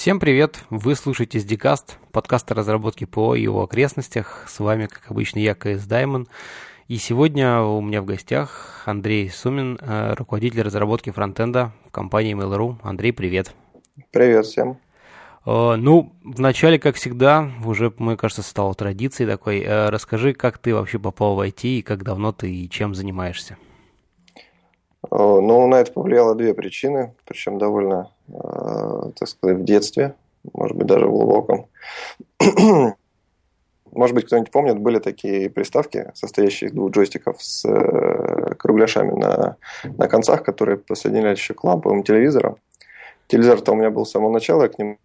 Всем привет! Вы слушаете SDCast, подкаст о разработке ПО и его окрестностях. С вами, как обычно, я, КС Даймон. И сегодня у меня в гостях Андрей Сумин, э, руководитель разработки фронтенда в компании Mail.ru. Андрей, привет! Привет всем! Э, ну, вначале, как всегда, уже, мне кажется, стало традицией такой. Э, расскажи, как ты вообще попал в IT и как давно ты и чем занимаешься? Ну, на это повлияло две причины, причем довольно так сказать, в детстве, может быть, даже в глубоком. Может быть, кто-нибудь помнит, были такие приставки, состоящие из двух джойстиков с э, кругляшами на, на концах, которые подсоединялись еще к ламповым телевизорам. Телевизор-то у меня был с самого начала, я к нему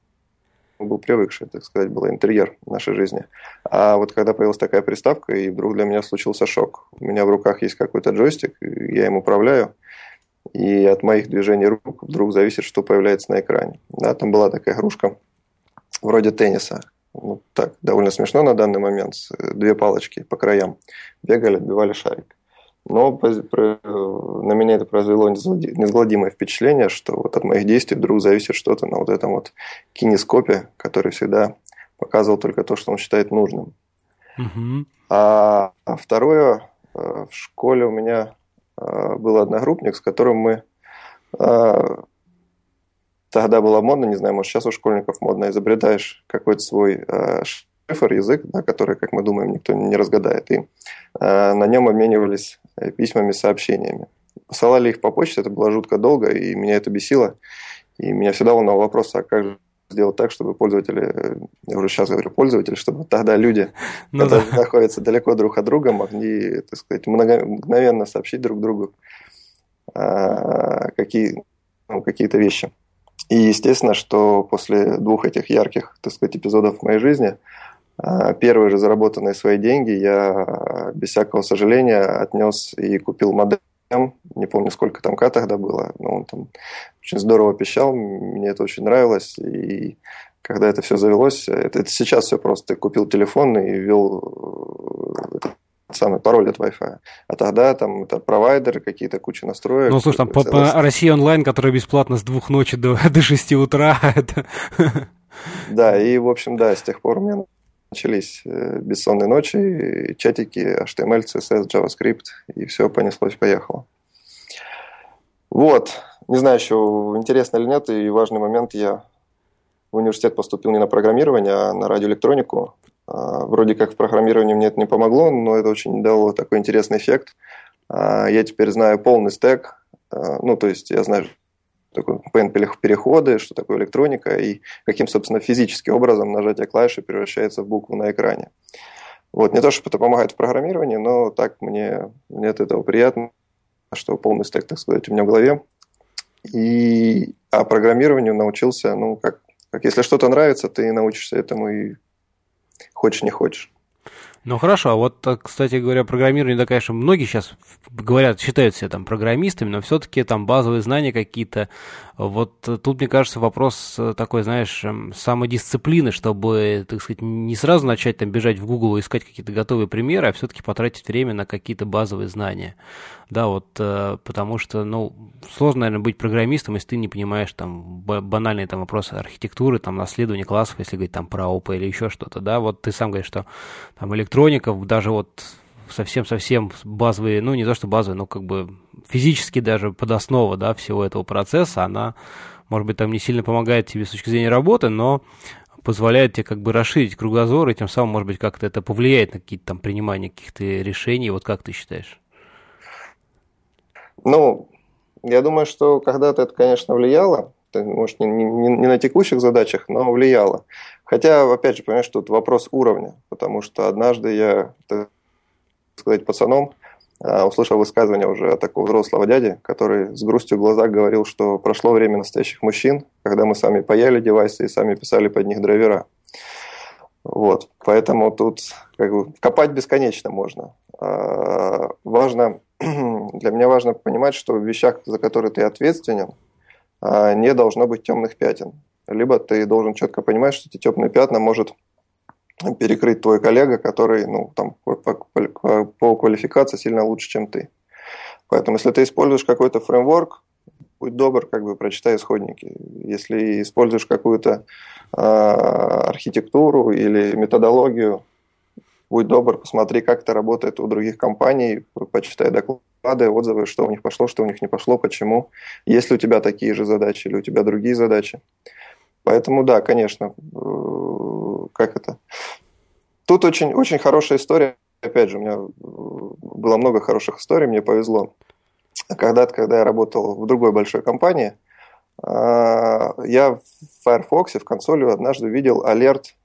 был привыкший, так сказать, был интерьер нашей жизни. А вот когда появилась такая приставка, и вдруг для меня случился шок. У меня в руках есть какой-то джойстик, я им управляю, и от моих движений рук вдруг зависит, что появляется на экране. Да, там была такая игрушка вроде тенниса. Ну, так, довольно смешно на данный момент. Две палочки по краям. Бегали, отбивали шарик. Но на меня это произвело неизгладимое впечатление, что вот от моих действий вдруг зависит что-то на вот этом вот кинескопе, который всегда показывал только то, что он считает нужным. Угу. А, второе, э, в школе у меня был одногруппник, с которым мы э, тогда было модно, не знаю, может сейчас у школьников модно, изобретаешь какой-то свой э, шифр, язык, да, который, как мы думаем, никто не разгадает. И на нем обменивались письмами, сообщениями. Посылали их по почте, это было жутко долго, и меня это бесило. И меня всегда волновал вопрос, а как же сделать так, чтобы пользователи, я уже сейчас говорю пользователи, чтобы тогда люди, ну, которые да. находятся далеко друг от друга, могли, так сказать, много, мгновенно сообщить друг другу а, какие, ну, какие-то вещи. И естественно, что после двух этих ярких, так сказать, эпизодов в моей жизни, а, первые же заработанные свои деньги я без всякого сожаления отнес и купил модель не помню, сколько там К тогда было, но он там очень здорово пищал, мне это очень нравилось, и когда это все завелось, это, это сейчас все просто, ты купил телефон и ввел э, самый пароль от Wi-Fi. А тогда там это провайдеры, какие-то куча настроек. Ну, слушай, там по, по России онлайн, которая бесплатно с двух ночи до, до 6 утра. Это... Да, и, в общем, да, с тех пор у меня начались э, бессонные ночи, чатики, HTML, CSS, JavaScript, и все понеслось-поехало. Вот. Не знаю еще, интересно или нет, и важный момент, я в университет поступил не на программирование, а на радиоэлектронику. А, вроде как в программировании мне это не помогло, но это очень дало такой интересный эффект. А, я теперь знаю полный стек, а, ну, то есть я знаю, такое PN-переходы, что такое электроника и каким, собственно, физическим образом нажатие клавиши превращается в букву на экране. Вот, не то, чтобы это помогает в программировании, но так мне, мне от этого приятно, что полный стек, так сказать, у меня в голове. И, а программированию научился, ну, как, как если что-то нравится, ты научишься этому и хочешь, не хочешь. Ну хорошо, а вот, э, кстати говоря, программирование, да, конечно, многие сейчас говорят, считают себя там программистами, но все-таки там базовые знания какие-то. Вот тут, мне кажется, вопрос э, такой, знаешь, эм, самодисциплины, чтобы, так сказать, не сразу начать там бежать в Google и искать какие-то готовые примеры, а все-таки потратить время на какие-то базовые знания. Да, вот, э, потому что, ну, сложно, наверное, быть программистом, если ты не понимаешь там банальные там вопросы архитектуры, там, наследования классов, если говорить там про ОП или еще что-то, да, вот ты сам говоришь, что там электроника, даже вот совсем-совсем базовые, ну, не то что базовые, но как бы физически даже подоснова, да, всего этого процесса, она, может быть, там не сильно помогает тебе с точки зрения работы, но позволяет тебе как бы расширить кругозор, и тем самым, может быть, как-то это повлияет на какие-то там принимания каких-то решений. Вот как ты считаешь? Ну, я думаю, что когда-то это, конечно, влияло. Может, не, не, не на текущих задачах, но влияло. Хотя, опять же, понимаешь, тут вопрос уровня. Потому что однажды я, так сказать, пацаном а, услышал высказывание уже от такого взрослого дяди, который с грустью в глазах говорил, что прошло время настоящих мужчин, когда мы сами паяли девайсы и сами писали под них драйвера. Вот. Поэтому тут как бы, копать бесконечно можно. А, важно для меня важно понимать, что в вещах, за которые ты ответственен, не должно быть темных пятен. Либо ты должен четко понимать, что эти темные пятна может перекрыть твой коллега, который ну, там, по, по, по квалификации сильно лучше, чем ты. Поэтому, если ты используешь какой-то фреймворк, будь добр, как бы прочитай исходники. Если используешь какую-то э, архитектуру или методологию, будь добр, посмотри, как это работает у других компаний, почитай доклады, отзывы, что у них пошло, что у них не пошло, почему. Есть ли у тебя такие же задачи или у тебя другие задачи. Поэтому да, конечно, э, как это. Тут очень, очень хорошая история. Опять же, у меня было много хороших историй, мне повезло. Когда-то, когда я работал в другой большой компании, а, я в Firefox в консоли однажды видел алерт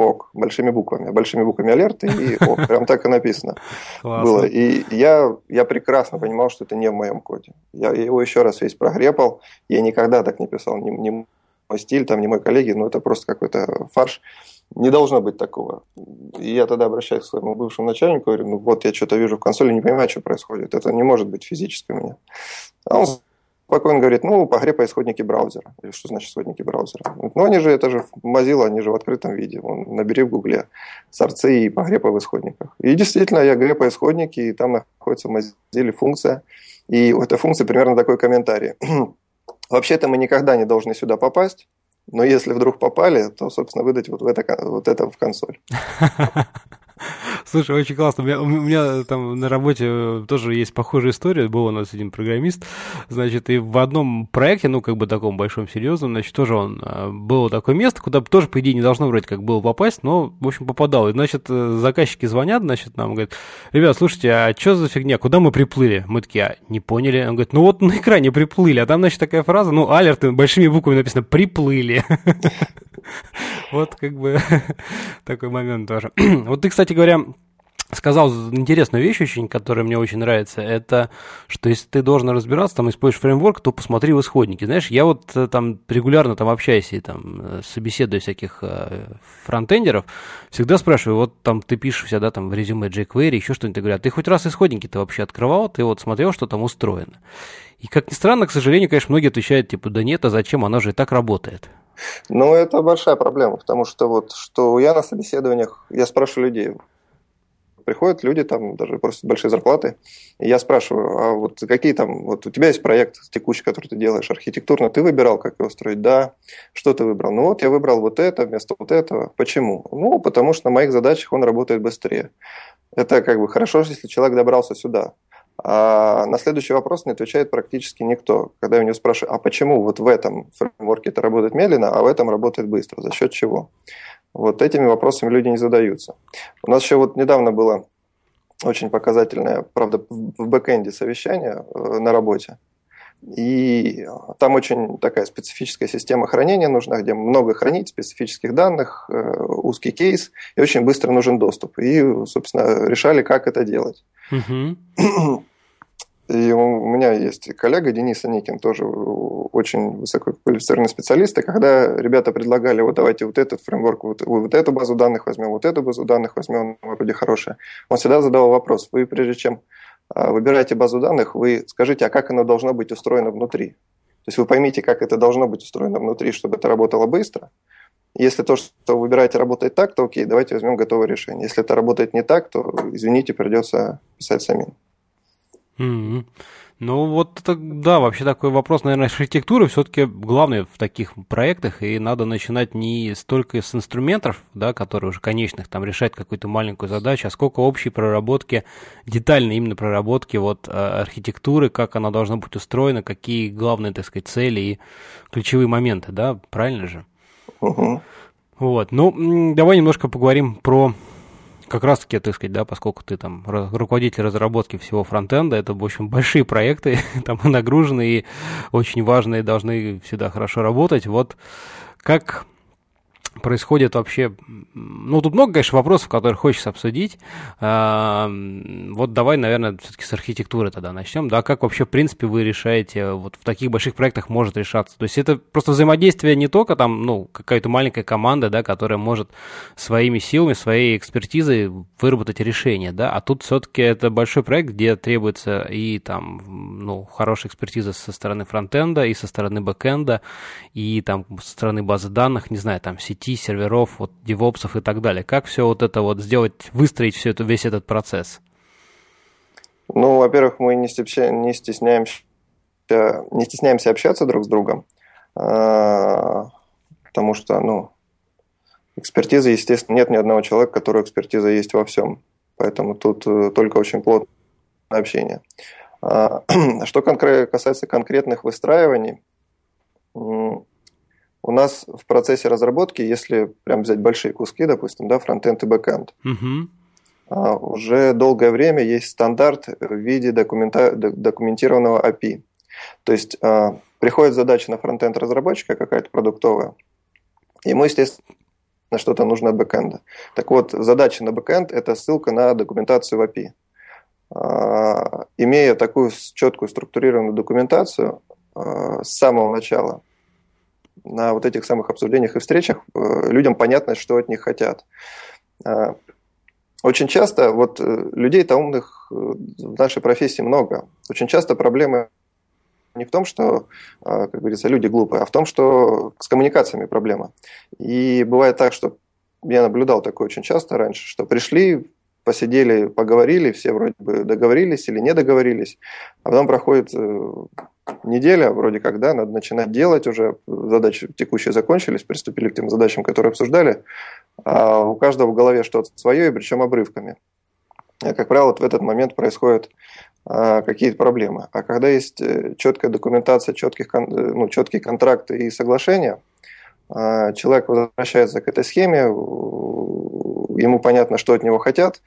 ок, большими буквами. Большими буквами алерт и ок. Прям так и написано было. И я, я прекрасно понимал, что это не в моем коде. Я его еще раз весь прогрепал. Я никогда так не писал. Не, не мой стиль, там, не мой коллеги, но это просто какой-то фарш. Не должно быть такого. И я тогда обращаюсь к своему бывшему начальнику, говорю, ну вот я что-то вижу в консоли, не понимаю, что происходит. Это не может быть физически у меня. А он спокойно говорит, ну, погребай исходники браузера. Или что значит исходники браузера? Ну, они же, это же Mozilla, они же в открытом виде. Вон, набери в гугле сорцы и погребай в исходниках. И действительно, я гребаю исходники, и там находится в Mozilla функция. И у этой функции примерно такой комментарий. Вообще-то мы никогда не должны сюда попасть, но если вдруг попали, то, собственно, выдать вот, это, вот это в консоль. Слушай, очень классно. У меня, у меня там на работе тоже есть похожая история. Был у нас один программист, значит, и в одном проекте, ну, как бы таком большом, серьезном, значит, тоже он, а, было такое место, куда тоже, по идее, не должно вроде как было попасть, но, в общем, попадал. И, значит, э, заказчики звонят, значит, нам говорят, ребят, слушайте, а что за фигня, куда мы приплыли? Мы такие, а, не поняли. Он говорит, ну вот на экране приплыли, а там, значит, такая фраза, ну, алерты большими буквами написано «приплыли». Вот как бы такой момент тоже. Вот ты, кстати говоря, сказал интересную вещь очень, которая мне очень нравится, это, что если ты должен разбираться, там, используешь фреймворк, то посмотри в исходники. Знаешь, я вот э, там регулярно там общаюсь и там э, собеседую всяких э, фронтендеров, всегда спрашиваю, вот там ты пишешь себя, да, там в резюме jQuery, еще что-нибудь, говорят, ты хоть раз исходники ты вообще открывал, ты вот смотрел, что там устроено. И как ни странно, к сожалению, конечно, многие отвечают, типа, да нет, а зачем, оно же и так работает. Ну, это большая проблема, потому что вот, что я на собеседованиях, я спрашиваю людей, приходят люди, там даже просто большие зарплаты, и я спрашиваю, а вот какие там, вот у тебя есть проект текущий, который ты делаешь, архитектурно, ты выбирал, как его строить? Да. Что ты выбрал? Ну вот я выбрал вот это вместо вот этого. Почему? Ну, потому что на моих задачах он работает быстрее. Это как бы хорошо, если человек добрался сюда. А на следующий вопрос не отвечает практически никто. Когда я у него спрашиваю, а почему вот в этом фреймворке это работает медленно, а в этом работает быстро? За счет чего? Вот этими вопросами люди не задаются. У нас еще вот недавно было очень показательное, правда, в бэкэнде совещание э, на работе. И там очень такая специфическая система хранения нужна, где много хранить специфических данных, э, узкий кейс, и очень быстро нужен доступ. И, собственно, решали, как это делать. Uh-huh. И у меня есть коллега Денис Аникин, тоже очень высококвалифицированный специалист, и когда ребята предлагали, вот давайте вот этот фреймворк, вот, вот эту базу данных возьмем, вот эту базу данных возьмем, вроде хорошая, он всегда задавал вопрос, вы прежде чем а, выбираете базу данных, вы скажите, а как оно должно быть устроено внутри? То есть вы поймите, как это должно быть устроено внутри, чтобы это работало быстро. Если то, что вы выбираете, работает так, то окей, давайте возьмем готовое решение. Если это работает не так, то, извините, придется писать самим. Mm-hmm. Ну, вот это, да, вообще такой вопрос, наверное, архитектуры все-таки главный в таких проектах, и надо начинать не столько с инструментов, да, которые уже конечных, там, решать какую-то маленькую задачу, а сколько общей проработки, детальной именно проработки вот а, архитектуры, как она должна быть устроена, какие главные, так сказать, цели и ключевые моменты, да, правильно же? Uh-huh. Вот, ну, давай немножко поговорим про как раз-таки, так сказать, да, поскольку ты там руководитель разработки всего фронтенда, это, в общем, большие проекты, там нагружены и очень важные, должны всегда хорошо работать. Вот как происходит вообще... Ну, тут много, конечно, вопросов, которые хочется обсудить. А, вот давай, наверное, все-таки с архитектуры тогда начнем. Да, как вообще, в принципе, вы решаете, вот в таких больших проектах может решаться? То есть это просто взаимодействие не только там, ну, какая-то маленькая команда, да, которая может своими силами, своей экспертизой выработать решение, да, а тут все-таки это большой проект, где требуется и там, ну, хорошая экспертиза со стороны фронтенда, и со стороны бэкенда, и там со стороны базы данных, не знаю, там сети сети, серверов, вот девопсов и так далее. Как все вот это вот сделать, выстроить все это, весь этот процесс? Ну, во-первых, мы не, стесня... не стесняемся не стесняемся общаться друг с другом, потому что, ну, экспертиза, естественно, нет ни одного человека, который экспертиза есть во всем. Поэтому тут э, только очень плотное общение. А, что касается конкретных выстраиваний, у нас в процессе разработки, если прям взять большие куски, допустим, да, фронтенд и бэкенд, угу. уже долгое время есть стандарт в виде документа, документированного API. То есть а, приходит задача на фронтенд разработчика какая-то продуктовая, ему, естественно, на что-то нужно от бэкэнда. Так вот, задача на бэкэнд – это ссылка на документацию в API. А, имея такую четкую структурированную документацию а, с самого начала, на вот этих самых обсуждениях и встречах э, людям понятно, что от них хотят. А, очень часто, вот э, людей-то умных э, в нашей профессии много. Очень часто проблемы не в том, что, как говорится, люди глупые, а в том, что с коммуникациями проблема. И бывает так, что я наблюдал такое очень часто раньше, что пришли посидели, поговорили, все вроде бы договорились или не договорились, а потом проходит неделя, вроде как, да, надо начинать делать уже, задачи текущие закончились, приступили к тем задачам, которые обсуждали, а у каждого в голове что-то свое, и причем обрывками. И, как правило, вот в этот момент происходят а, какие-то проблемы. А когда есть э, четкая документация, четких, э, ну, четкие контракты и соглашения, а, человек возвращается к этой схеме, ему понятно, что от него хотят,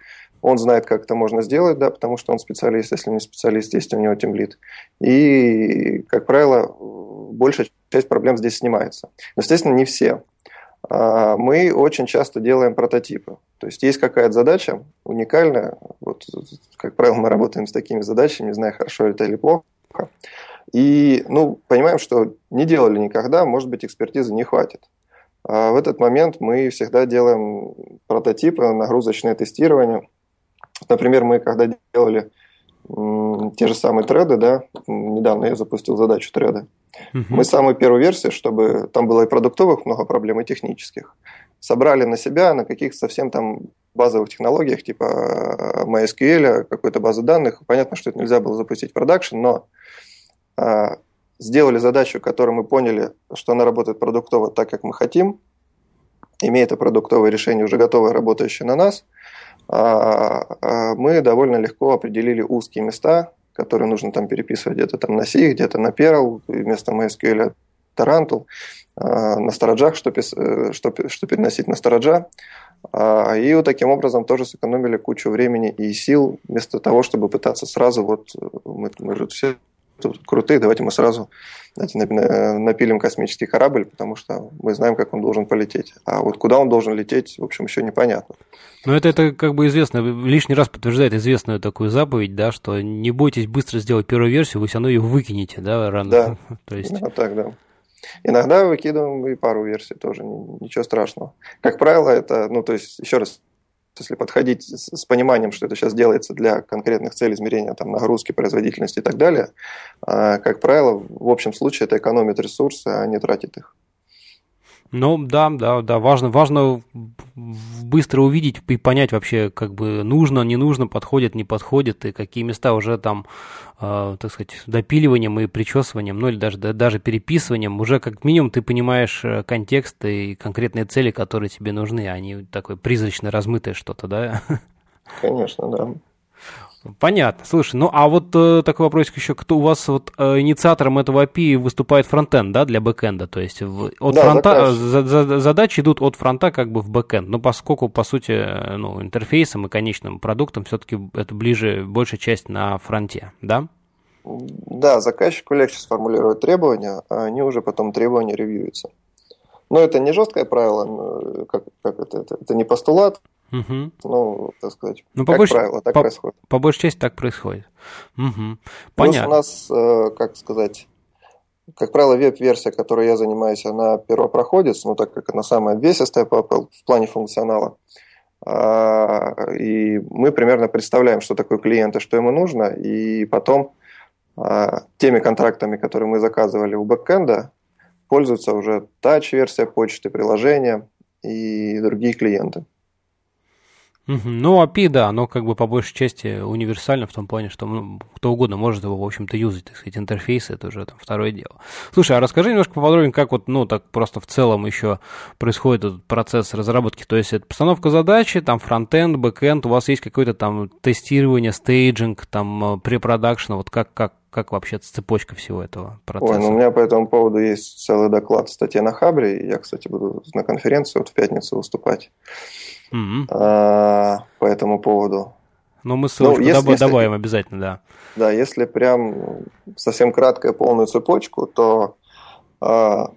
он знает, как это можно сделать, да, потому что он специалист, если не специалист, есть у него темлит. И, как правило, большая часть проблем здесь снимается. Но, естественно, не все. А, мы очень часто делаем прототипы. То есть есть какая-то задача уникальная. Вот, как правило, мы работаем с такими задачами, не знаю, хорошо это или плохо. И ну, понимаем, что не делали никогда, может быть, экспертизы не хватит. А в этот момент мы всегда делаем прототипы, нагрузочное тестирование. Например, мы когда делали те же самые треды, да, недавно я запустил задачу треды. Uh-huh. Мы самую первую версию, чтобы там было и продуктовых много проблем, и технических, собрали на себя на каких-то совсем там базовых технологиях, типа MySQL, какой-то базы данных. Понятно, что это нельзя было запустить в продакшн, но а, сделали задачу, которую мы поняли, что она работает продуктово так, как мы хотим, имея это продуктовое решение уже готовое, работающее на нас, мы довольно легко определили узкие места, которые нужно там переписывать где-то там на C, где-то на Perl, вместо MySQL Tarantul, на стороджах, что, э, что, что переносить на стороджа. И вот таким образом тоже сэкономили кучу времени и сил, вместо того, чтобы пытаться сразу, вот мы, мы же все крутые, давайте мы сразу знаете, напилим космический корабль, потому что мы знаем, как он должен полететь. А вот куда он должен лететь, в общем, еще непонятно. Но это, это как бы известно, лишний раз подтверждает известную такую заповедь, да, что не бойтесь быстро сделать первую версию, вы все равно ее выкинете, да, рано. Да, То есть... да так, да. Иногда выкидываем и пару версий тоже, ничего страшного. Как правило, это, ну, то есть, еще раз, если подходить с, пониманием, что это сейчас делается для конкретных целей измерения там, нагрузки, производительности и так далее, э, как правило, в общем случае это экономит ресурсы, а не тратит их. Ну да, да, да, важно, важно быстро увидеть и понять вообще, как бы нужно, не нужно, подходит, не подходит, и какие места уже там, э, так сказать, допиливанием и причесыванием, ну или даже, да, даже переписыванием, уже как минимум ты понимаешь э, контекст и конкретные цели, которые тебе нужны, а не такое призрачно размытое что-то, да? Конечно, да. Понятно. Слушай, ну а вот э, такой вопросик еще, кто у вас вот э, инициатором этого API выступает фронтенд, да, для бэкенда? То есть в, от да, фронта за, за, задачи идут от фронта как бы в бэкенд. Но поскольку, по сути, э, ну, интерфейсом и конечным продуктом все-таки это ближе, большая часть на фронте, да? Да, заказчику легче сформулировать требования, а они уже потом требования ревьюются. Но это не жесткое правило, как, как это, это, это не постулат, Угу. Ну, так сказать, ну, как больше, правило, так по, происходит. По большей части так происходит. Угу. Понятно. Плюс у нас, э, как сказать, как правило, веб-версия, которой я занимаюсь, она первопроходец, ну, так как она самая весистая по, по, в плане функционала. А, и мы примерно представляем, что такое клиент и что ему нужно, и потом а, теми контрактами, которые мы заказывали у бэкэнда, пользуются уже тач-версия почты, приложения и другие клиенты. Ну, API, да, оно как бы по большей части универсально в том плане, что ну, кто угодно может его, в общем-то, юзать, так сказать, интерфейсы, это уже там второе дело. Слушай, а расскажи немножко поподробнее, как вот, ну, так просто в целом еще происходит этот процесс разработки, то есть это постановка задачи, там фронтенд, бэкенд, у вас есть какое-то там тестирование, staging, там preproduction, вот как, как, как вообще цепочка всего этого процесса? Ой, ну у меня по этому поводу есть целый доклад в статье на Хабре, я, кстати, буду на конференции вот в пятницу выступать mm-hmm. а, по этому поводу. Ну, мы ссылочку ну, если, добавим если, обязательно, да. Да, если прям совсем краткая полную цепочку, то а,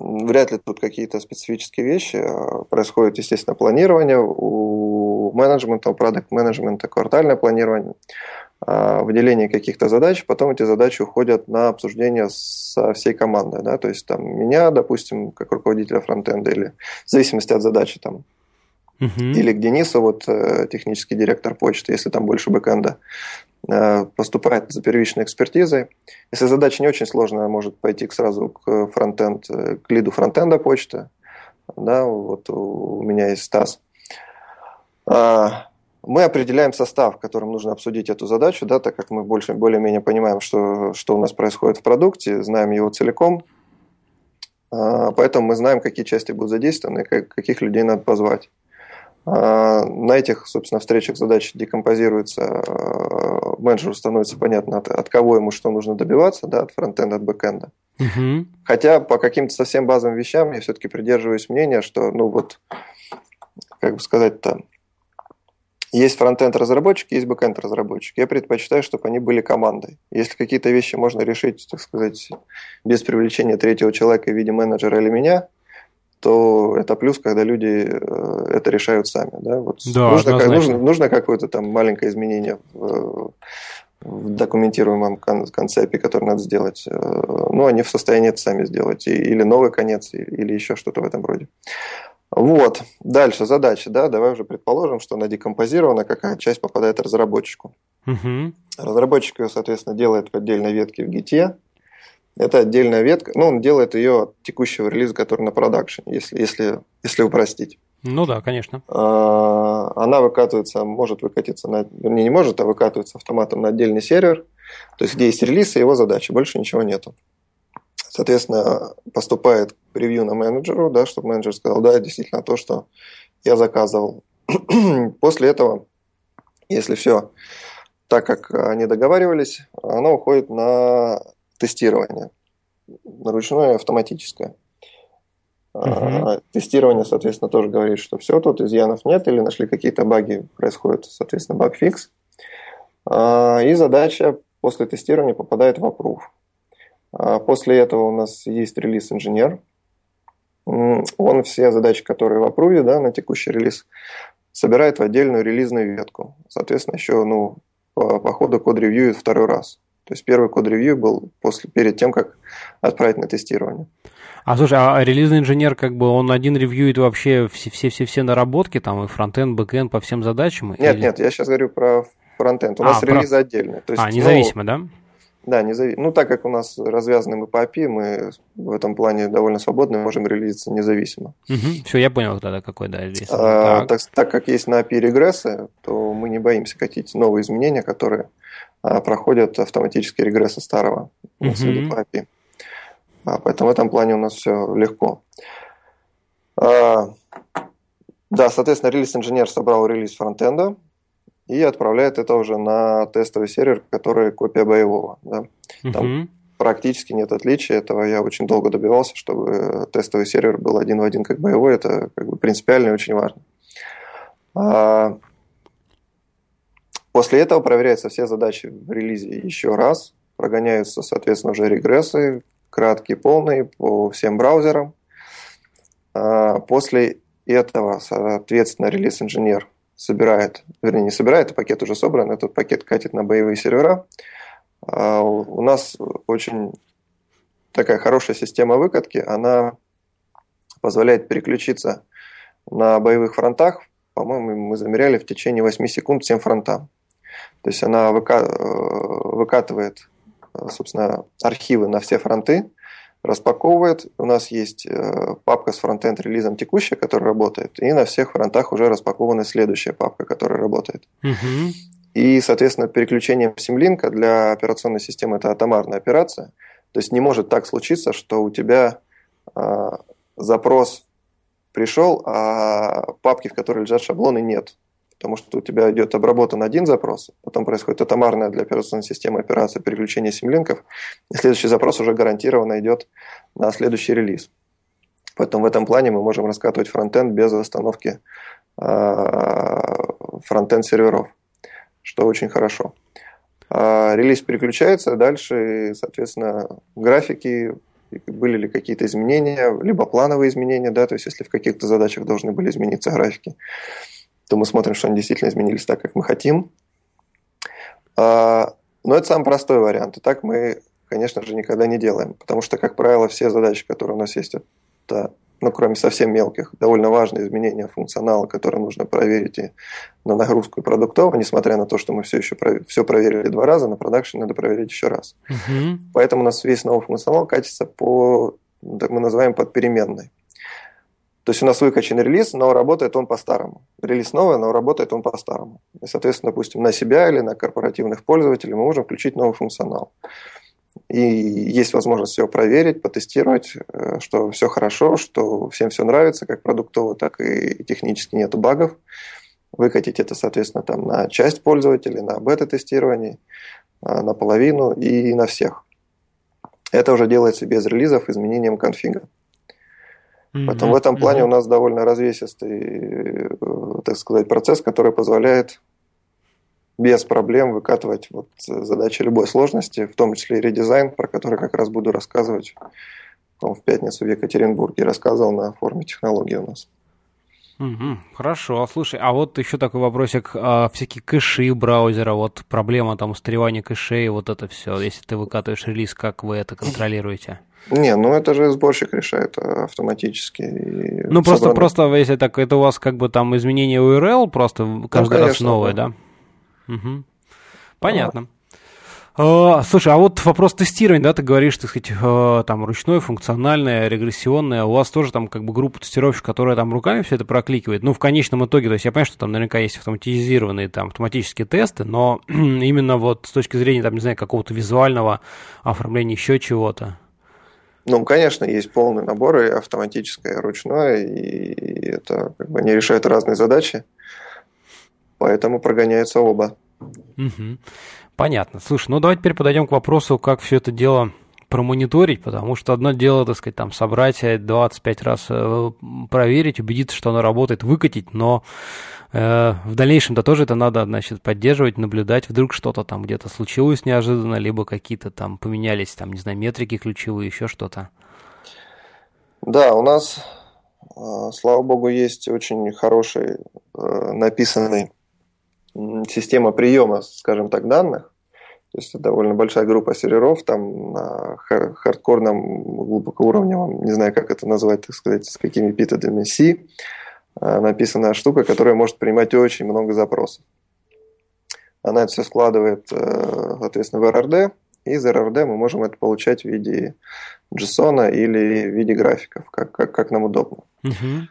вряд ли тут какие-то специфические вещи. А, происходит, естественно, планирование у менеджмента, у продукт-менеджмента, квартальное планирование, а, выделение каких-то задач, потом эти задачи уходят на обсуждение со всей командой. Да? То есть там меня, допустим, как руководителя фронтенда, или в зависимости от задачи, там, угу. или к Денису, вот э, технический директор почты, если там больше бэкэнда, э, поступает за первичной экспертизой. Если задача не очень сложная, может пойти сразу к фронтенд, э, к лиду фронтенда почты. Да, вот у меня есть Стас. А, мы определяем состав, которым нужно обсудить эту задачу, да, так как мы больше, более-менее понимаем, что, что у нас происходит в продукте, знаем его целиком, а, поэтому мы знаем, какие части будут задействованы, каких людей надо позвать. А, на этих, собственно, встречах задачи декомпозируются, а, менеджеру становится понятно, от, от кого ему что нужно добиваться, да, от фронтенда, от бэкенда. Угу. Хотя по каким-то совсем базовым вещам я все-таки придерживаюсь мнения, что, ну вот, как бы сказать-то, есть фронтенд разработчик, есть бэкенд разработчик. Я предпочитаю, чтобы они были командой. Если какие-то вещи можно решить, так сказать, без привлечения третьего человека в виде менеджера или меня – то это плюс, когда люди э, это решают сами. Да? Вот да, нужно, как, нужно, нужно какое-то там маленькое изменение в, в документируемом концепте, который надо сделать. Э, ну, они в состоянии это сами сделать. Или новый конец, или еще что-то в этом роде. Вот. Дальше задача. Да? Давай уже предположим, что она декомпозирована, какая часть попадает разработчику. Угу. Разработчик ее, соответственно, делает в отдельной ветке в гите. Это отдельная ветка. Ну, он делает ее от текущего релиза, который на продакшене, если, если, если упростить. Ну да, конечно. А, она выкатывается, может выкатиться, на, вернее, не может, а выкатывается автоматом на отдельный сервер, то есть где есть релиз и его задачи, больше ничего нету. Соответственно, поступает превью на менеджеру, да, чтобы менеджер сказал, да, действительно то, что я заказывал. После этого, если все так, как они договаривались, оно уходит на тестирование. Ручное автоматическое. Uh-huh. Тестирование, соответственно, тоже говорит, что все, тут изъянов нет, или нашли какие-то баги, происходит, соответственно, баг-фикс. А, и задача после тестирования попадает в approve. А, после этого у нас есть релиз-инженер. Он все задачи, которые в approve, да, на текущий релиз, собирает в отдельную релизную ветку. Соответственно, еще ну, по, по ходу код-ревьюет второй раз. То есть первый код-ревью был после, перед тем, как отправить на тестирование. А слушай, а релизный инженер, как бы он один ревьюет вообще все-все-все наработки, там и фронтенд, бэкенд по всем задачам? Нет, или... нет, я сейчас говорю про фронтенд. У а, нас про... релизы отдельные. То есть, а, независимо, ну, да? Да, независимо. Ну, так как у нас развязаны мы по API, мы в этом плане довольно свободны, можем релизиться независимо. Угу. Все, я понял тогда, какой, да, релиз. А, так. Так, так как есть на API регрессы, то мы не боимся катить новые изменения, которые а, проходят автоматические регрессы старого uh-huh. по API. А, поэтому в этом плане у нас все легко. А, да, соответственно, релиз-инженер собрал релиз фронтенда и отправляет это уже на тестовый сервер, который копия боевого. Да. Там uh-huh. практически нет отличия. Этого я очень долго добивался, чтобы тестовый сервер был один в один как боевой. Это как бы принципиально и очень важно. После этого проверяются все задачи в релизе еще раз, прогоняются, соответственно, уже регрессы, краткие, полные по всем браузерам. А, после этого, соответственно, релиз-инженер собирает, вернее, не собирает, а пакет уже собран, этот пакет катит на боевые сервера. А, у нас очень такая хорошая система выкатки, она позволяет переключиться на боевых фронтах, по-моему, мы замеряли в течение 8 секунд всем фронтам. То есть она выка... Э, выкатывает, собственно, архивы на все фронты, распаковывает. У нас есть э, папка с фронтенд релизом текущая, которая работает, и на всех фронтах уже распакована следующая папка, которая работает. Угу. И, соответственно, переключение симлинка для операционной системы это атомарная операция. То есть не может так случиться, что у тебя э, запрос пришел, а папки, в которой лежат шаблоны, нет. Потому что у тебя идет обработан один запрос, потом происходит атомарная для операционной системы операция переключения симлинков, и следующий запрос уже гарантированно идет на следующий релиз. Поэтому в этом плане мы можем раскатывать фронтенд без остановки э, фронтенд серверов что очень хорошо. А релиз переключается, дальше, соответственно, графики, были ли какие-то изменения, либо плановые изменения, да, то есть если в каких-то задачах должны были измениться графики, то мы смотрим, что они действительно изменились так, как мы хотим. А, но это самый простой вариант, и так мы, конечно же, никогда не делаем, потому что, как правило, все задачи, которые у нас есть, это ну, кроме совсем мелких, довольно важные изменения функционала, которые нужно проверить и на нагрузку и продуктово, несмотря на то, что мы все еще все проверили два раза, на продакшене надо проверить еще раз. Угу. Поэтому у нас весь новый функционал катится по, так мы называем под переменной. То есть у нас выкачан релиз, но работает он по-старому. Релиз новый, но работает он по-старому. И, соответственно, допустим, на себя или на корпоративных пользователей мы можем включить новый функционал и есть возможность все проверить, потестировать, э, что все хорошо, что всем все нравится, как продуктово, так и технически нет багов. Выкатить это, соответственно, там на часть пользователей, на бета-тестирование, э, на половину и на всех. Это уже делается без релизов, изменением конфига. Mm-hmm. Поэтому в этом плане mm-hmm. у нас довольно развесистый, э, так сказать, процесс, который позволяет без проблем выкатывать вот задачи любой сложности, в том числе и редизайн, про который как раз буду рассказывать в пятницу в Екатеринбурге. Рассказывал на форуме технологий у нас. Угу, хорошо. Слушай, а вот еще такой вопросик. А, всякие кэши браузера, вот проблема там устаревания кэшей, вот это все. Если ты выкатываешь релиз, как вы это контролируете? Не, ну это же сборщик решает автоматически. Ну просто, просто, если так, это у вас как бы там изменение URL просто каждый ну, конечно, раз новое, да? да? Угу. Понятно. А, слушай, а вот вопрос тестирования, да, ты говоришь, так сказать, э, там ручное, функциональное, регрессионное, у вас тоже там как бы группа тестировщиков, которая там руками все это прокликивает. Ну, в конечном итоге, то есть я понимаю, что там наверняка есть автоматизированные там автоматические тесты, но именно вот с точки зрения, там, не знаю, какого-то визуального оформления еще чего-то. Ну, конечно, есть полный набор и автоматическое, и ручное, и это как бы они решают разные задачи поэтому прогоняются оба. Угу. Понятно. Слушай, ну давайте теперь подойдем к вопросу, как все это дело промониторить, потому что одно дело, так сказать, там собрать 25 раз э, проверить, убедиться, что оно работает, выкатить, но э, в дальнейшем-то тоже это надо, значит, поддерживать, наблюдать, вдруг что-то там где-то случилось неожиданно, либо какие-то там поменялись, там, не знаю, метрики ключевые, еще что-то. Да, у нас, э, слава богу, есть очень хороший э, написанный система приема, скажем так, данных. То есть это довольно большая группа серверов, там на хардкорном глубокоуровневом, не знаю, как это назвать, так сказать, с какими методами C, а, написана штука, которая может принимать очень много запросов. Она это все складывает, э, соответственно, в RRD, и из RRD мы можем это получать в виде JSON или в виде графиков, как, как, как нам удобно. Uh-huh.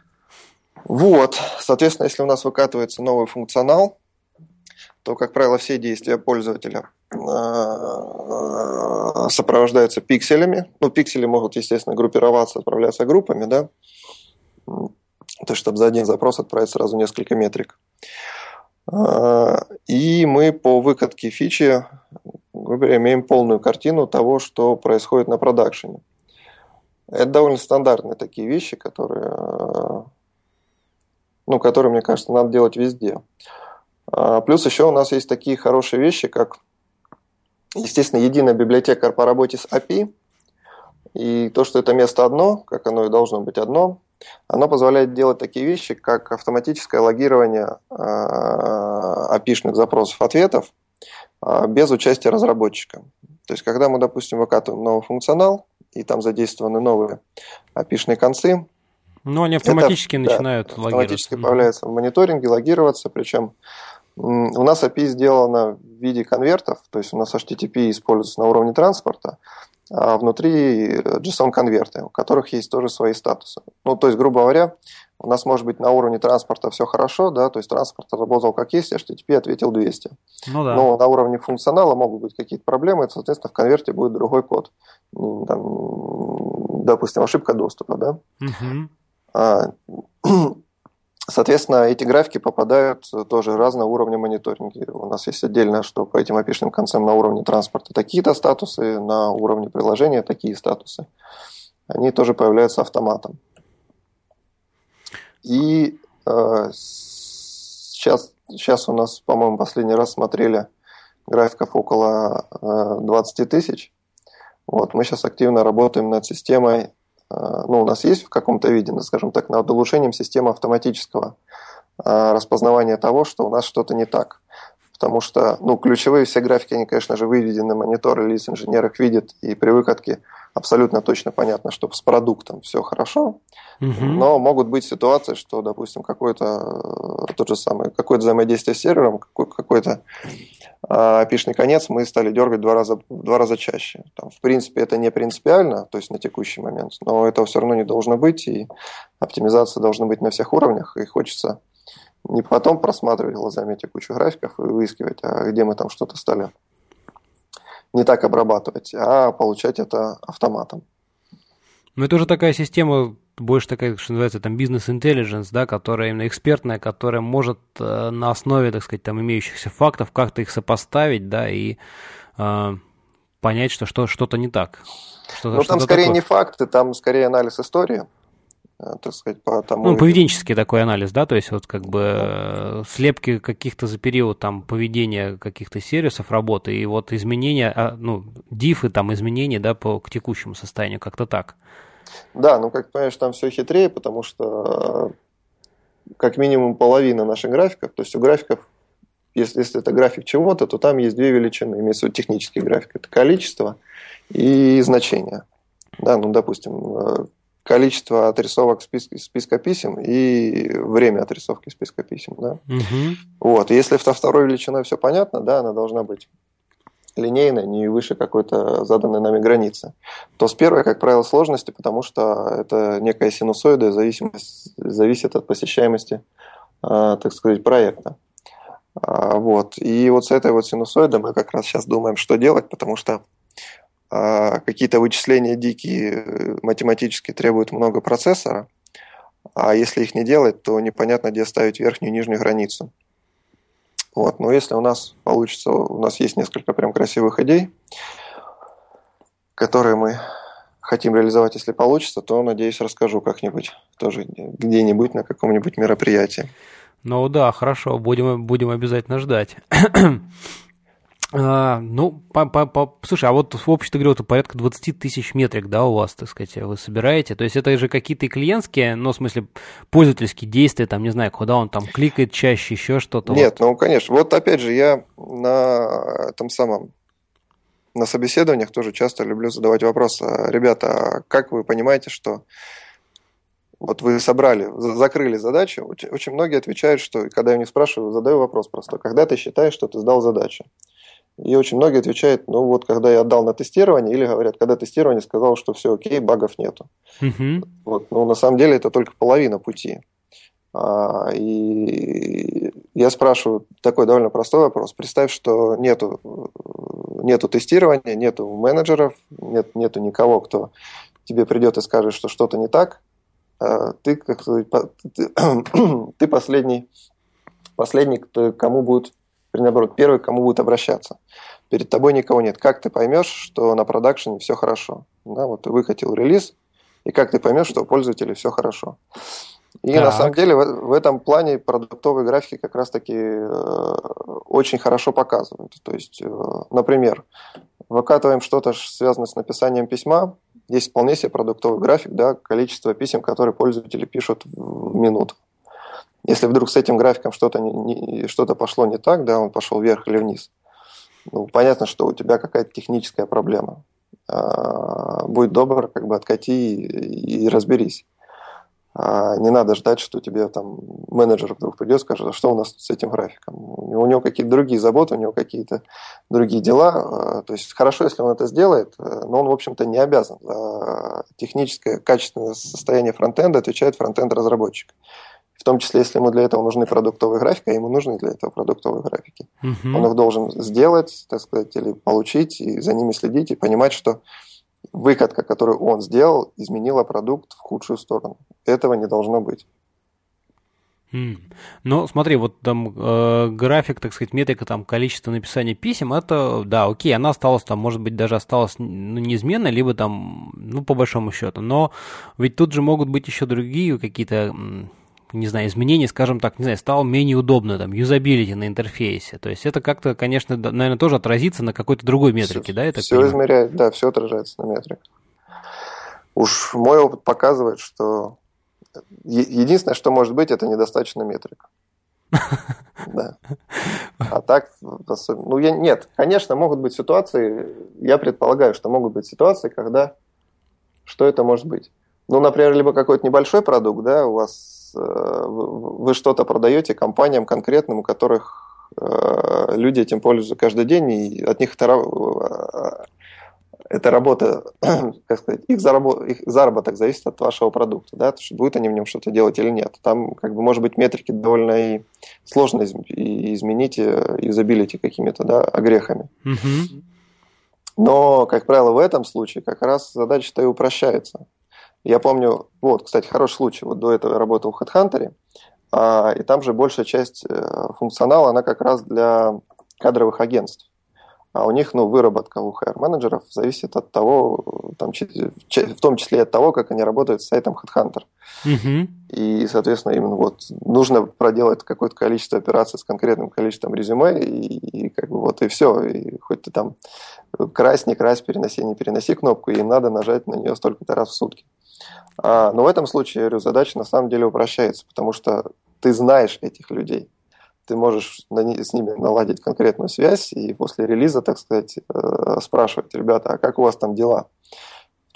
Вот, соответственно, если у нас выкатывается новый функционал, то, как правило, все действия пользователя э, сопровождаются пикселями. Ну, пиксели могут, естественно, группироваться, отправляться группами, да, то есть, чтобы за один запрос отправить сразу несколько метрик. Э, и мы по выкатке фичи, говоря, имеем полную картину того, что происходит на продакшене. Это довольно стандартные такие вещи, которые, э, ну, которые, мне кажется, надо делать везде. А, плюс еще у нас есть такие хорошие вещи, как, естественно, единая библиотека по работе с API. И то, что это место одно, как оно и должно быть одно, оно позволяет делать такие вещи, как автоматическое логирование API-шных а, запросов-ответов а, без участия разработчика. То есть, когда мы, допустим, выкатываем новый функционал, и там задействованы новые API-шные концы, ну, они автоматически это, начинают да, логироваться. Автоматически появляются в мониторинге, логироваться, причем у нас API сделана в виде конвертов, то есть у нас HTTP используется на уровне транспорта, а внутри JSON-конверты, у которых есть тоже свои статусы. Ну, то есть, грубо говоря, у нас может быть на уровне транспорта все хорошо, да, то есть транспорт работал как есть, HTTP ответил 200. Ну, да. Но на уровне функционала могут быть какие-то проблемы, и, соответственно, в конверте будет другой код. Там, допустим, ошибка доступа, да. Угу. Соответственно, эти графики попадают тоже разного уровня мониторинга. У нас есть отдельно, что по этим опишным концам на уровне транспорта такие-то статусы, на уровне приложения такие статусы. Они тоже появляются автоматом. И э, сейчас, сейчас у нас, по-моему, последний раз смотрели графиков около э, 20 тысяч. Вот, мы сейчас активно работаем над системой ну, у нас есть в каком-то виде, ну, скажем так, над улучшением системы автоматического э, распознавания того, что у нас что-то не так. Потому что ну, ключевые все графики, они, конечно же, выведены на монитор, или инженер их видит, и при выкатке абсолютно точно понятно, что с продуктом все хорошо, угу. но могут быть ситуации, что, допустим, какое-то э, тот же самый, какое-то взаимодействие с сервером, какой-то опишный конец мы стали дергать два раза, два раза чаще. Там, в принципе, это не принципиально, то есть на текущий момент, но этого все равно не должно быть, и оптимизация должна быть на всех уровнях, и хочется не потом просматривать глазами кучу графиков и выискивать, а где мы там что-то стали не так обрабатывать, а получать это автоматом. Ну, это уже такая система больше такая, что называется, там бизнес-интеллигенс, да, которая именно экспертная, которая может э, на основе, так сказать, там имеющихся фактов как-то их сопоставить, да, и э, понять, что, что что-то не так. Что ну, там скорее такое. не факты, там скорее анализ истории. Э, так сказать, по тому... Ну, поведенческий такой анализ, да, то есть вот как бы да. слепки каких-то за период там поведения каких-то сервисов работы и вот изменения, а, ну, дифы там изменения, да, по, к текущему состоянию, как-то так. Да, ну, как понимаешь, там все хитрее, потому что как минимум половина наших графиков, то есть у графиков, если, если это график чего-то, то там есть две величины, имеется в виду технический график, это количество и значение. Да, ну, допустим, э, количество отрисовок списка, списка писем и время отрисовки списка писем. Да? Угу. Вот. Если со второй величиной все понятно, да, она должна быть линейная, не выше какой-то заданной нами границы, то с первой, как правило, сложности, потому что это некая синусоида, зависимость, зависит от посещаемости, а, так сказать, проекта. А, вот. И вот с этой вот синусоидой мы как раз сейчас думаем, что делать, потому что а, какие-то вычисления дикие э, математически требуют много процессора, а если их не делать, то непонятно, где ставить верхнюю и нижнюю границу. Вот. Но если у нас получится, у нас есть несколько прям красивых идей, которые мы хотим реализовать, если получится, то, надеюсь, расскажу как-нибудь тоже где-нибудь на каком-нибудь мероприятии. Ну да, хорошо, будем, будем обязательно ждать. А, ну, по, по, по, слушай, а вот в общем-то говорю, порядка 20 тысяч метрик, да, у вас, так сказать, вы собираете. То есть это же какие-то клиентские, ну, в смысле, пользовательские действия, там, не знаю, куда он там кликает чаще, еще что-то. Нет, вот. ну, конечно. Вот опять же, я на этом самом на собеседованиях тоже часто люблю задавать вопрос, а, ребята, а как вы понимаете, что вот вы собрали, закрыли задачу, очень, очень многие отвечают, что, когда я у них спрашиваю, задаю вопрос просто, когда ты считаешь, что ты сдал задачу? И очень многие отвечают, ну вот когда я отдал на тестирование, или говорят, когда тестирование сказал, что все окей, багов нету. Uh-huh. Вот, но на самом деле это только половина пути. А, и я спрашиваю такой довольно простой вопрос. Представь, что нету, нету тестирования, нету менеджеров, нет, нету никого, кто тебе придет и скажет, что что-то не так. А, ты, как, ты, ты последний, последний, кому будет или наоборот, первый, к кому будет обращаться. Перед тобой никого нет. Как ты поймешь, что на продакшене все хорошо? Да, вот ты выкатил релиз, и как ты поймешь, что у пользователей все хорошо? И так. на самом деле в, в этом плане продуктовые графики как раз-таки э, очень хорошо показывают. То есть, э, например, выкатываем что-то связанное с написанием письма, есть вполне себе продуктовый график, да, количество писем, которые пользователи пишут в минуту. Если вдруг с этим графиком что-то не, не, что пошло не так, да, он пошел вверх или вниз, ну, понятно, что у тебя какая-то техническая проблема. А, будь добр, как бы откати и, и разберись. А не надо ждать, что тебе там менеджер вдруг придет и скажет, а что у нас с этим графиком. У него какие-то другие заботы, у него какие-то другие дела. А, то есть хорошо, если он это сделает, э, но он, в общем-то, не обязан. За техническое, качественное состояние фронтенда отвечает фронтенд-разработчик. В том числе, если ему для этого нужны продуктовые графики, а ему нужны для этого продуктовые графики. Uh-huh. Он их должен сделать, так сказать, или получить, и за ними следить, и понимать, что выкатка, которую он сделал, изменила продукт в худшую сторону. Этого не должно быть. Ну, смотри, вот там э, график, так сказать, метрика, там, количество написания писем, это, да, окей, она осталась там, может быть, даже осталась ну, неизменной, либо там, ну, по большому счету, но ведь тут же могут быть еще другие какие-то не знаю, изменений, скажем так, не знаю, стало менее удобно, там, юзабилити на интерфейсе. То есть это как-то, конечно, наверное, тоже отразится на какой-то другой метрике, все, да? Это все понимаю? измеряет, да, все отражается на метриках. Уж мой опыт показывает, что единственное, что может быть, это недостаточно метрик. Да. А так, ну, я, нет, конечно, могут быть ситуации, я предполагаю, что могут быть ситуации, когда что это может быть. Ну, например, либо какой-то небольшой продукт, да, у вас Э, вы что-то продаете компаниям конкретным, у которых э, люди этим пользуются каждый день, и от них это, э, эта работа, как сказать, их, заработ, их заработок зависит от вашего продукта, да, то есть будут они в нем что-то делать или нет. Там, как бы, может быть, метрики довольно и сложно изменить юзабилити какими-то, да, огрехами. Но, как правило, в этом случае как раз задача-то и упрощается. Я помню, вот, кстати, хороший случай. Вот до этого я работал в HeadHunter, а, и там же большая часть э, функционала, она как раз для кадровых агентств. А у них ну, выработка у HR-менеджеров зависит от того, там, в том числе от того, как они работают с сайтом HeadHunter. Угу. И, соответственно, именно вот нужно проделать какое-то количество операций с конкретным количеством резюме, и, и как бы вот и все. И хоть ты там крась, не крась, переноси, не переноси кнопку, и им надо нажать на нее столько-то раз в сутки. А, но в этом случае, я говорю, задача на самом деле упрощается, потому что ты знаешь этих людей. Ты можешь с ними наладить конкретную связь и после релиза, так сказать, э, спрашивать, ребята, а как у вас там дела?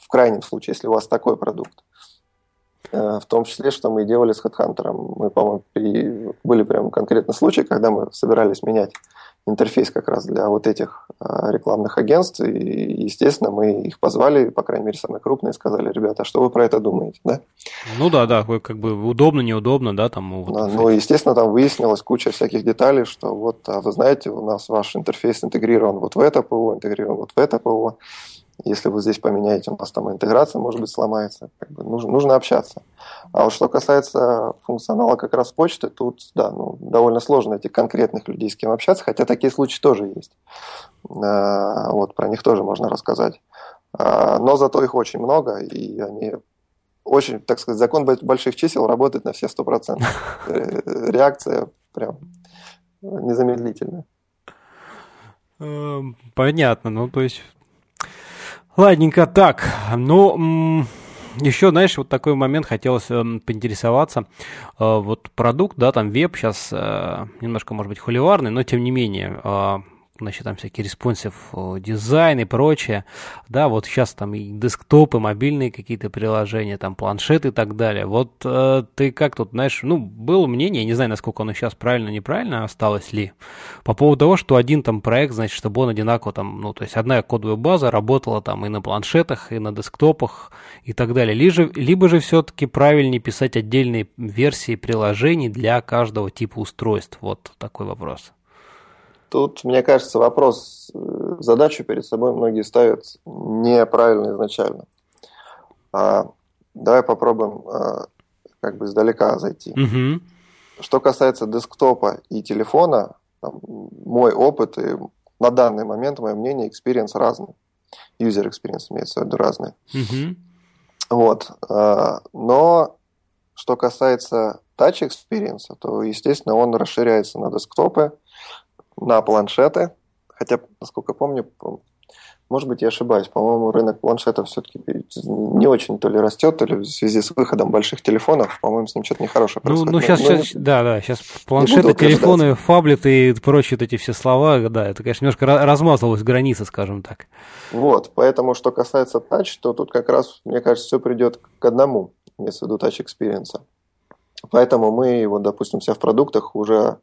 В крайнем случае, если у вас такой продукт. Э, в том числе, что мы делали с HeadHunter. Мы, по-моему, были прям конкретные случаи, когда мы собирались менять интерфейс как раз для вот этих а, рекламных агентств. И, естественно, мы их позвали, по крайней мере, самые крупные, сказали, ребята, а что вы про это думаете, да? Ну да, да, как бы удобно, неудобно, да, там. Вот, да, ну, естественно, там выяснилась куча всяких деталей, что вот, а вы знаете, у нас ваш интерфейс интегрирован вот в это ПО, интегрирован вот в это ПО. Если вы здесь поменяете, у нас там интеграция, может быть, сломается. Как бы нужно, нужно общаться. А вот что касается функционала как раз почты, тут, да, ну, довольно сложно найти конкретных людей, с кем общаться, хотя такие случаи тоже есть. А, вот, про них тоже можно рассказать. А, но зато их очень много, и они очень, так сказать, закон больших чисел работает на все сто процентов. Э, реакция прям незамедлительная. Эм, понятно, ну то есть Ладненько, так, ну, еще, знаешь, вот такой момент хотелось э, поинтересоваться. Э, вот продукт, да, там веб сейчас э, немножко, может быть, холиварный, но тем не менее, э, значит, там всякие responsive design и прочее, да, вот сейчас там и десктопы, мобильные какие-то приложения, там планшеты и так далее. Вот э, ты как тут, знаешь, ну, было мнение, не знаю, насколько оно сейчас правильно, неправильно осталось ли, по поводу того, что один там проект, значит, чтобы он одинаково там, ну, то есть одна кодовая база работала там и на планшетах, и на десктопах и так далее. Либо, либо же все-таки правильнее писать отдельные версии приложений для каждого типа устройств. Вот такой вопрос. Тут, мне кажется, вопрос, э, задачу перед собой многие ставят неправильно изначально. А, давай попробуем а, как бы издалека зайти. Угу. Что касается десктопа и телефона, там, мой опыт и на данный момент, мое мнение, experience разный. User experience имеется в виду разный. Угу. Вот. А, но что касается touch experience, то, естественно, он расширяется на десктопы, на планшеты. Хотя, насколько помню, может быть, я ошибаюсь. По-моему, рынок планшетов все-таки не очень то ли растет, то ли в связи с выходом больших телефонов. По-моему, с ним что-то нехорошее ну, происходит. Ну, сейчас, но, сейчас, да, да, сейчас планшеты, телефоны, фаблеты и прочие вот эти все слова, да, это, конечно, немножко размазалась граница, скажем так. Вот, поэтому, что касается тач, то тут как раз, мне кажется, все придет к одному. имеется в виду Experience. Поэтому мы, вот, допустим, себя в продуктах уже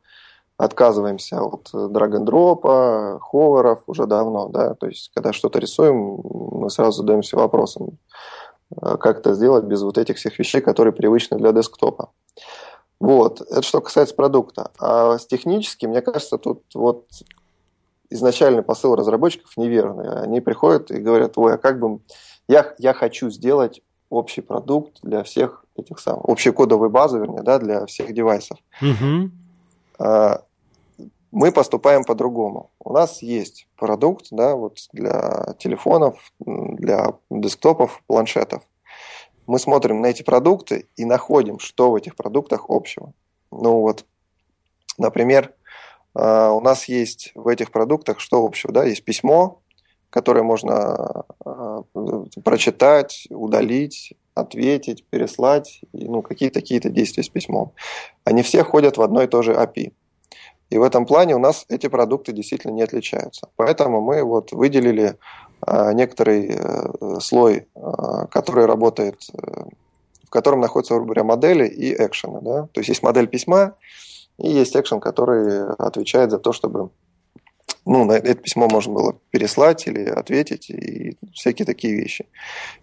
отказываемся от and drop, ховеров уже давно, да, то есть когда что-то рисуем, мы сразу задаемся вопросом, э, как это сделать без вот этих всех вещей, которые привычны для десктопа. Вот, это что касается продукта. А с технически, мне кажется, тут вот изначальный посыл разработчиков неверный. Они приходят и говорят, ой, а как бы я, я хочу сделать общий продукт для всех этих самых, общую кодовую базу, вернее, да, для всех девайсов. Угу. Мы поступаем по-другому. У нас есть продукт, да, вот для телефонов, для десктопов, планшетов мы смотрим на эти продукты и находим, что в этих продуктах общего. Ну вот, например, а, у нас есть в этих продуктах что общего? Да? Есть письмо, которое можно а, прочитать, удалить, ответить, переслать, ну, какие-то какие действия с письмом. Они все ходят в одно и то же API. И в этом плане у нас эти продукты действительно не отличаются. Поэтому мы вот выделили а, некоторый э, слой, а, который работает, э, в котором находятся, грубо говоря, модели и экшены. Да? То есть есть модель письма и есть экшен, который отвечает за то, чтобы ну, на это письмо можно было переслать или ответить, и всякие такие вещи.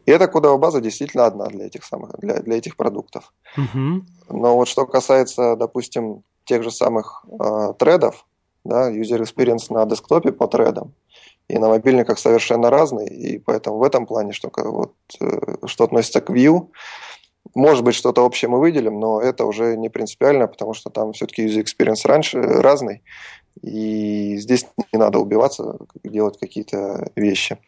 И эта кодовая база действительно одна для этих самых, для, для этих продуктов. Угу. Но вот что касается, допустим, тех же самых э, тредов, да, user experience на десктопе по тредам, и на мобильниках совершенно разные, и поэтому в этом плане, что, вот, э, что относится к View, может быть, что-то общее мы выделим, но это уже не принципиально, потому что там все-таки user experience раньше разный, и здесь не надо убиваться, делать какие-то вещи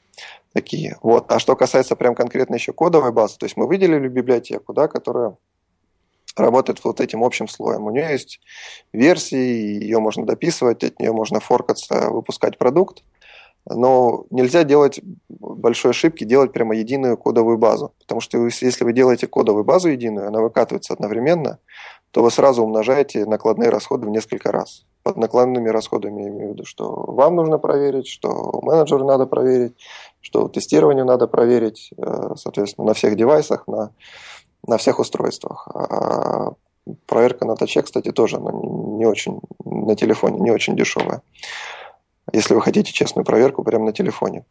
такие. Вот. А что касается прям конкретно еще кодовой базы, то есть мы выделили библиотеку, да, которая работает вот этим общим слоем. У нее есть версии, ее можно дописывать, от нее можно форкаться, выпускать продукт но нельзя делать большой ошибки, делать прямо единую кодовую базу. Потому что если вы делаете кодовую базу единую, она выкатывается одновременно, то вы сразу умножаете накладные расходы в несколько раз. Под накладными расходами я имею в виду, что вам нужно проверить, что менеджеру надо проверить, что тестированию надо проверить, э, соответственно, на всех девайсах, на, на всех устройствах. А проверка на таче, кстати, тоже она не очень на телефоне не очень дешевая если вы хотите честную проверку прямо на телефоне.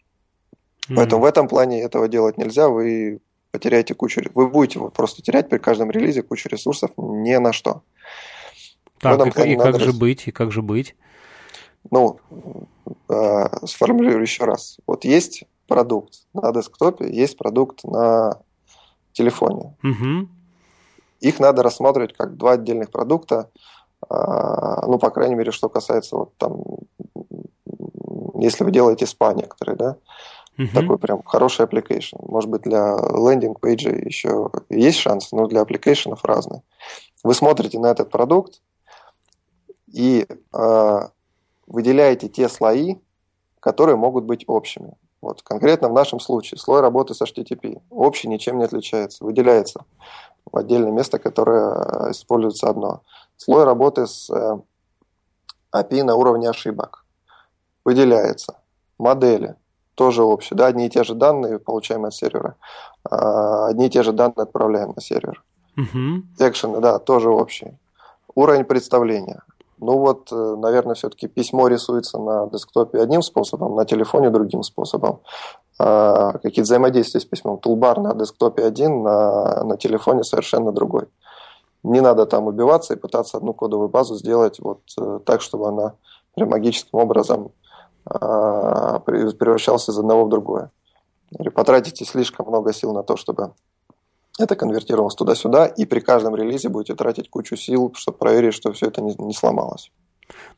Mm-hmm. Поэтому в этом плане этого делать нельзя, вы потеряете кучу, вы будете просто терять при каждом релизе кучу ресурсов ни на что. Так, и, и как же быть, и как же быть? Ну, э, сформулирую еще раз. Вот есть продукт на десктопе, есть продукт на телефоне. Угу. Их надо рассматривать как два отдельных продукта, э, ну, по крайней мере, что касается вот там если вы делаете спа некоторые, да, uh-huh. такой прям хороший application. Может быть, для landing page а еще есть шанс, но для application ов разные. Вы смотрите на этот продукт и э, выделяете те слои, которые могут быть общими. Вот конкретно в нашем случае слой работы с HTTP общий ничем не отличается, выделяется в отдельное место, которое используется одно. Слой работы с э, API на уровне ошибок выделяется. Модели тоже общие, да, одни и те же данные получаем от сервера, а, одни и те же данные отправляем на сервер. Экшены, да, тоже общие. Уровень представления. Ну вот, э, наверное, все-таки письмо рисуется на десктопе одним способом, на телефоне другим способом. А какие-то взаимодействия с письмом. Тулбар на десктопе один, на, на телефоне совершенно другой. Не надо там убиваться и пытаться одну кодовую базу сделать вот э, так, чтобы она прям магическим образом а, превращался из одного в другое. Или потратите слишком много сил на то, чтобы это конвертировалось туда-сюда, и при каждом релизе будете тратить кучу сил, чтобы проверить, что все это не, не сломалось.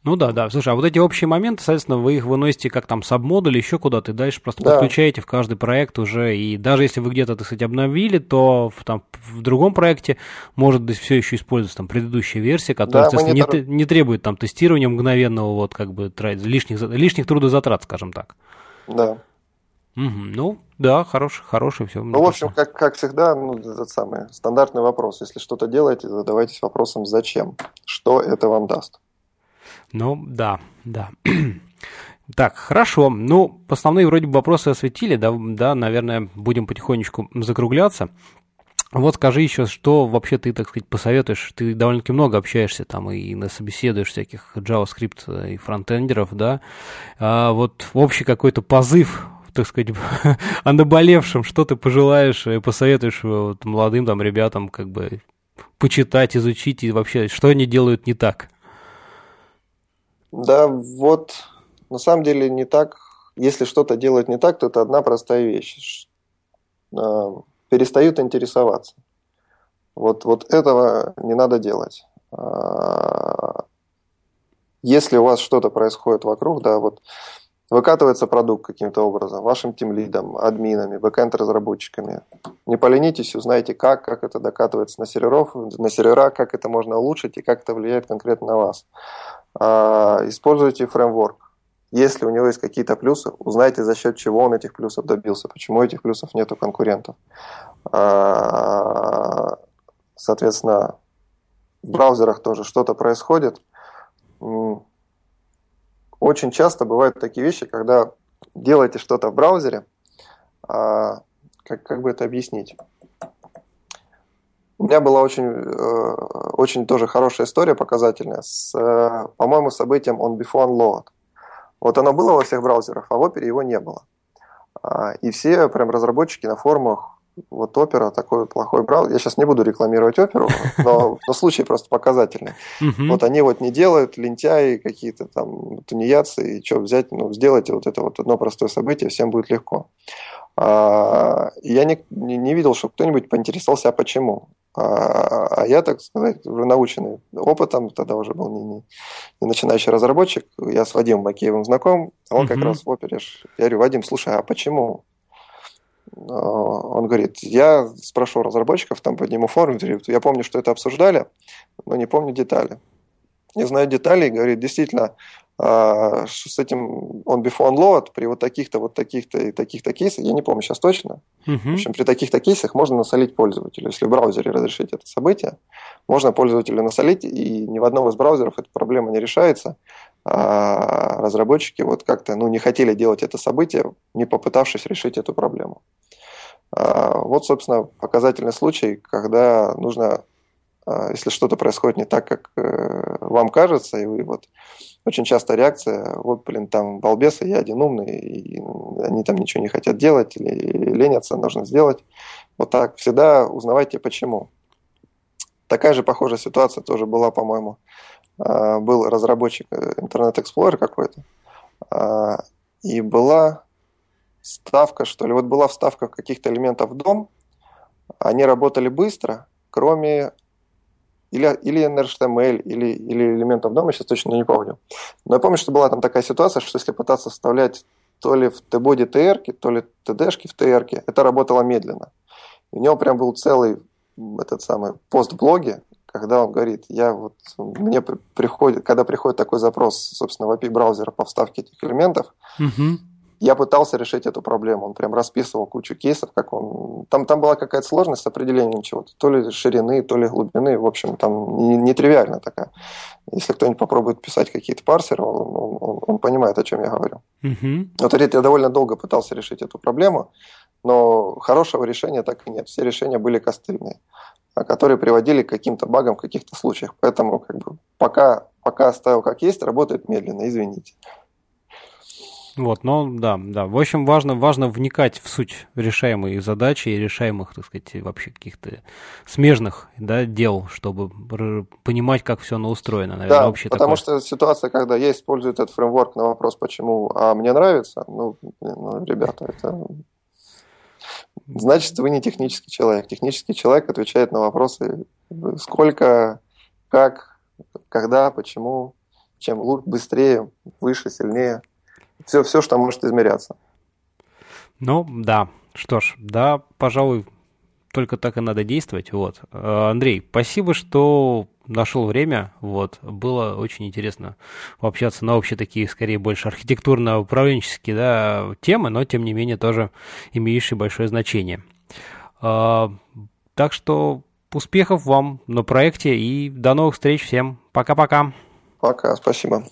Ну да, да. Слушай, а вот эти общие моменты, соответственно, вы их выносите как там сабмодуль, еще куда-то, и дальше просто да. подключаете в каждый проект уже. И даже если вы где-то, так сказать, обновили, то в, там, в другом проекте может быть все еще использоваться там предыдущая версия, которая, да, не, не, не требует там тестирования мгновенного, вот как бы лишних, лишних трудозатрат, скажем так. Да. Угу. Ну, да, хороший, хороший, все. Ну, в общем, как, как всегда, ну, этот самый стандартный вопрос. Если что-то делаете, задавайтесь вопросом «Зачем?». Что это вам даст? Ну, да, да. Так, хорошо. Ну, основные вроде бы вопросы осветили, да, да, наверное, будем потихонечку закругляться. Вот скажи еще, что вообще ты, так сказать, посоветуешь? Ты довольно-таки много общаешься там и на собеседуешь всяких JavaScript и фронтендеров, да? А вот общий какой-то позыв так сказать, о наболевшем, что ты пожелаешь и посоветуешь вот, молодым там ребятам как бы почитать, изучить и вообще, что они делают не так? Да, вот на самом деле не так. Если что-то делают не так, то это одна простая вещь. А, перестают интересоваться. Вот, вот этого не надо делать. А, если у вас что-то происходит вокруг, да, вот выкатывается продукт каким-то образом, вашим тимлидом, админами, бэкэнд-разработчиками. Не поленитесь, узнайте, как, как это докатывается на серверов, на сервера, как это можно улучшить и как это влияет конкретно на вас. А, используйте фреймворк. Если у него есть какие-то плюсы, узнайте, за счет чего он этих плюсов добился, почему этих плюсов нет у конкурентов. А, соответственно, в браузерах тоже что-то происходит. Очень часто бывают такие вещи, когда делаете что-то в браузере, а, как, как бы это объяснить? У меня была очень, э, очень тоже хорошая история показательная с, э, по-моему, событием on before unload. Вот оно было во всех браузерах, а в Opera его не было. А, и все прям разработчики на форумах, вот Opera такой плохой браузер. Я сейчас не буду рекламировать Opera, но, но случай просто показательный. Вот они вот не делают, лентяи какие-то там, тунеядцы, и что взять, ну, сделайте вот это вот одно простое событие, всем будет легко. А, я не, не, не видел, что кто-нибудь поинтересовался, а почему. А, а я, так сказать, уже наученный опытом, тогда уже был не, не, не начинающий разработчик, я с Вадимом Макеевым знаком, а он как раз в опере. Я говорю, Вадим, слушай, а почему? Он говорит, я спрошу разработчиков, там подниму форум, я помню, что это обсуждали, но не помню детали. Не знаю деталей, говорит, действительно, а, с этим on before unload при вот таких-то, вот таких-то и таких-то кейсах, я не помню сейчас точно, uh-huh. в общем, при таких-то кейсах можно насолить пользователю. Если в браузере разрешить это событие, можно пользователю насолить, и ни в одном из браузеров эта проблема не решается. А разработчики вот как-то ну, не хотели делать это событие, не попытавшись решить эту проблему. А, вот, собственно, показательный случай, когда нужно если что-то происходит не так, как э, вам кажется, и вы вот очень часто реакция, вот, блин, там балбесы, я один умный, и они там ничего не хотят делать или ленятся, нужно сделать. Вот так. Всегда узнавайте, почему. Такая же похожая ситуация тоже была, по-моему. А, был разработчик э, Internet Explorer какой-то, а, и была ставка, что ли, вот была вставка каких-то элементов в дом, они работали быстро, кроме или, или NRHTML, или, или элементов дома, сейчас точно не помню. Но я помню, что была там такая ситуация, что если пытаться вставлять то ли в T-боди TR, то ли TD-шки в TR, это работало медленно. И у него прям был целый этот самый пост в блоге, когда он говорит, я вот, мне приходит, когда приходит такой запрос, собственно, в API браузера по вставке этих элементов, uh-huh я пытался решить эту проблему. Он прям расписывал кучу кейсов, как он... Там, там была какая-то сложность с определением чего-то. То ли ширины, то ли глубины. В общем, там нетривиально не такая. Если кто-нибудь попробует писать какие-то парсеры, он, он, он понимает, о чем я говорю. Uh-huh. Вот я довольно долго пытался решить эту проблему, но хорошего решения так и нет. Все решения были костыльные, которые приводили к каким-то багам в каких-то случаях. Поэтому как бы, пока, пока оставил как есть, работает медленно, извините. Вот, но да, да. В общем, важно, важно вникать в суть решаемой задачи и решаемых, так сказать, вообще каких-то смежных да, дел, чтобы понимать, как все оно устроено. Наверное, да, общее потому такое. что ситуация, когда я использую этот фреймворк на вопрос, почему, а мне нравится, ну, ну ребята, это значит, вы не технический человек. Технический человек отвечает на вопросы, сколько, как, когда, почему, чем лучше, быстрее, выше, сильнее все, все, что может измеряться. Ну, да. Что ж, да, пожалуй, только так и надо действовать. Вот. Э, Андрей, спасибо, что нашел время. Вот. Было очень интересно пообщаться на общие такие, скорее, больше архитектурно-управленческие да, темы, но, тем не менее, тоже имеющие большое значение. Э, так что успехов вам на проекте и до новых встреч всем. Пока-пока. Пока, спасибо.